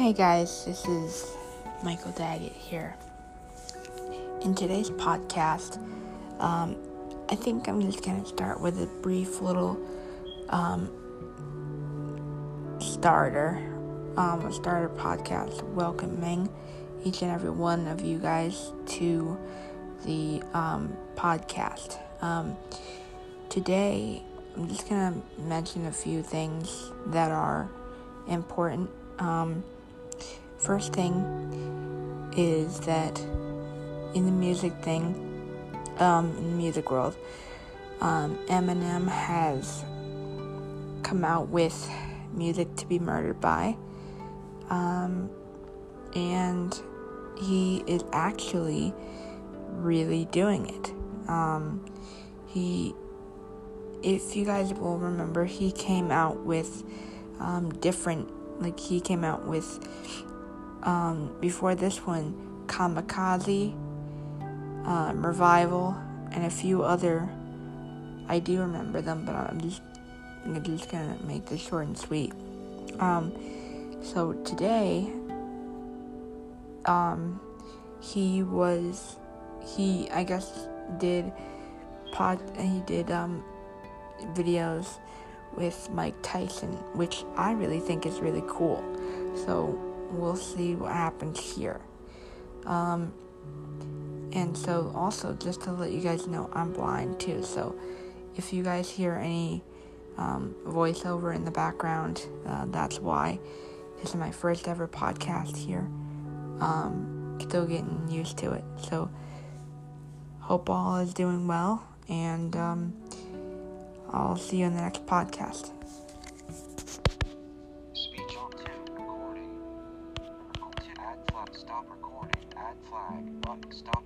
Hey guys, this is Michael Daggett here. In today's podcast, um, I think I'm just going to start with a brief little um, starter, um, a starter podcast welcoming each and every one of you guys to the um, podcast. Um, today, I'm just going to mention a few things that are important. First thing is that in the music thing, um, in the music world, um, Eminem has come out with music to be murdered by. Um, and he is actually really doing it. Um, he, if you guys will remember, he came out with um, different, like, he came out with, um, before this one, Kamikaze, um, Revival, and a few other. I do remember them, but I'm just, I'm just gonna make this short and sweet. Um, so today, um, he was, he I guess did pod, he did um videos with Mike Tyson, which I really think is really cool. So we'll see what happens here. Um, and so also just to let you guys know, I'm blind too. So if you guys hear any um, voiceover in the background, uh, that's why. This is my first ever podcast here. Um, still getting used to it. So hope all is doing well, and um, I'll see you in the next podcast. Stop recording, add flag, button, stop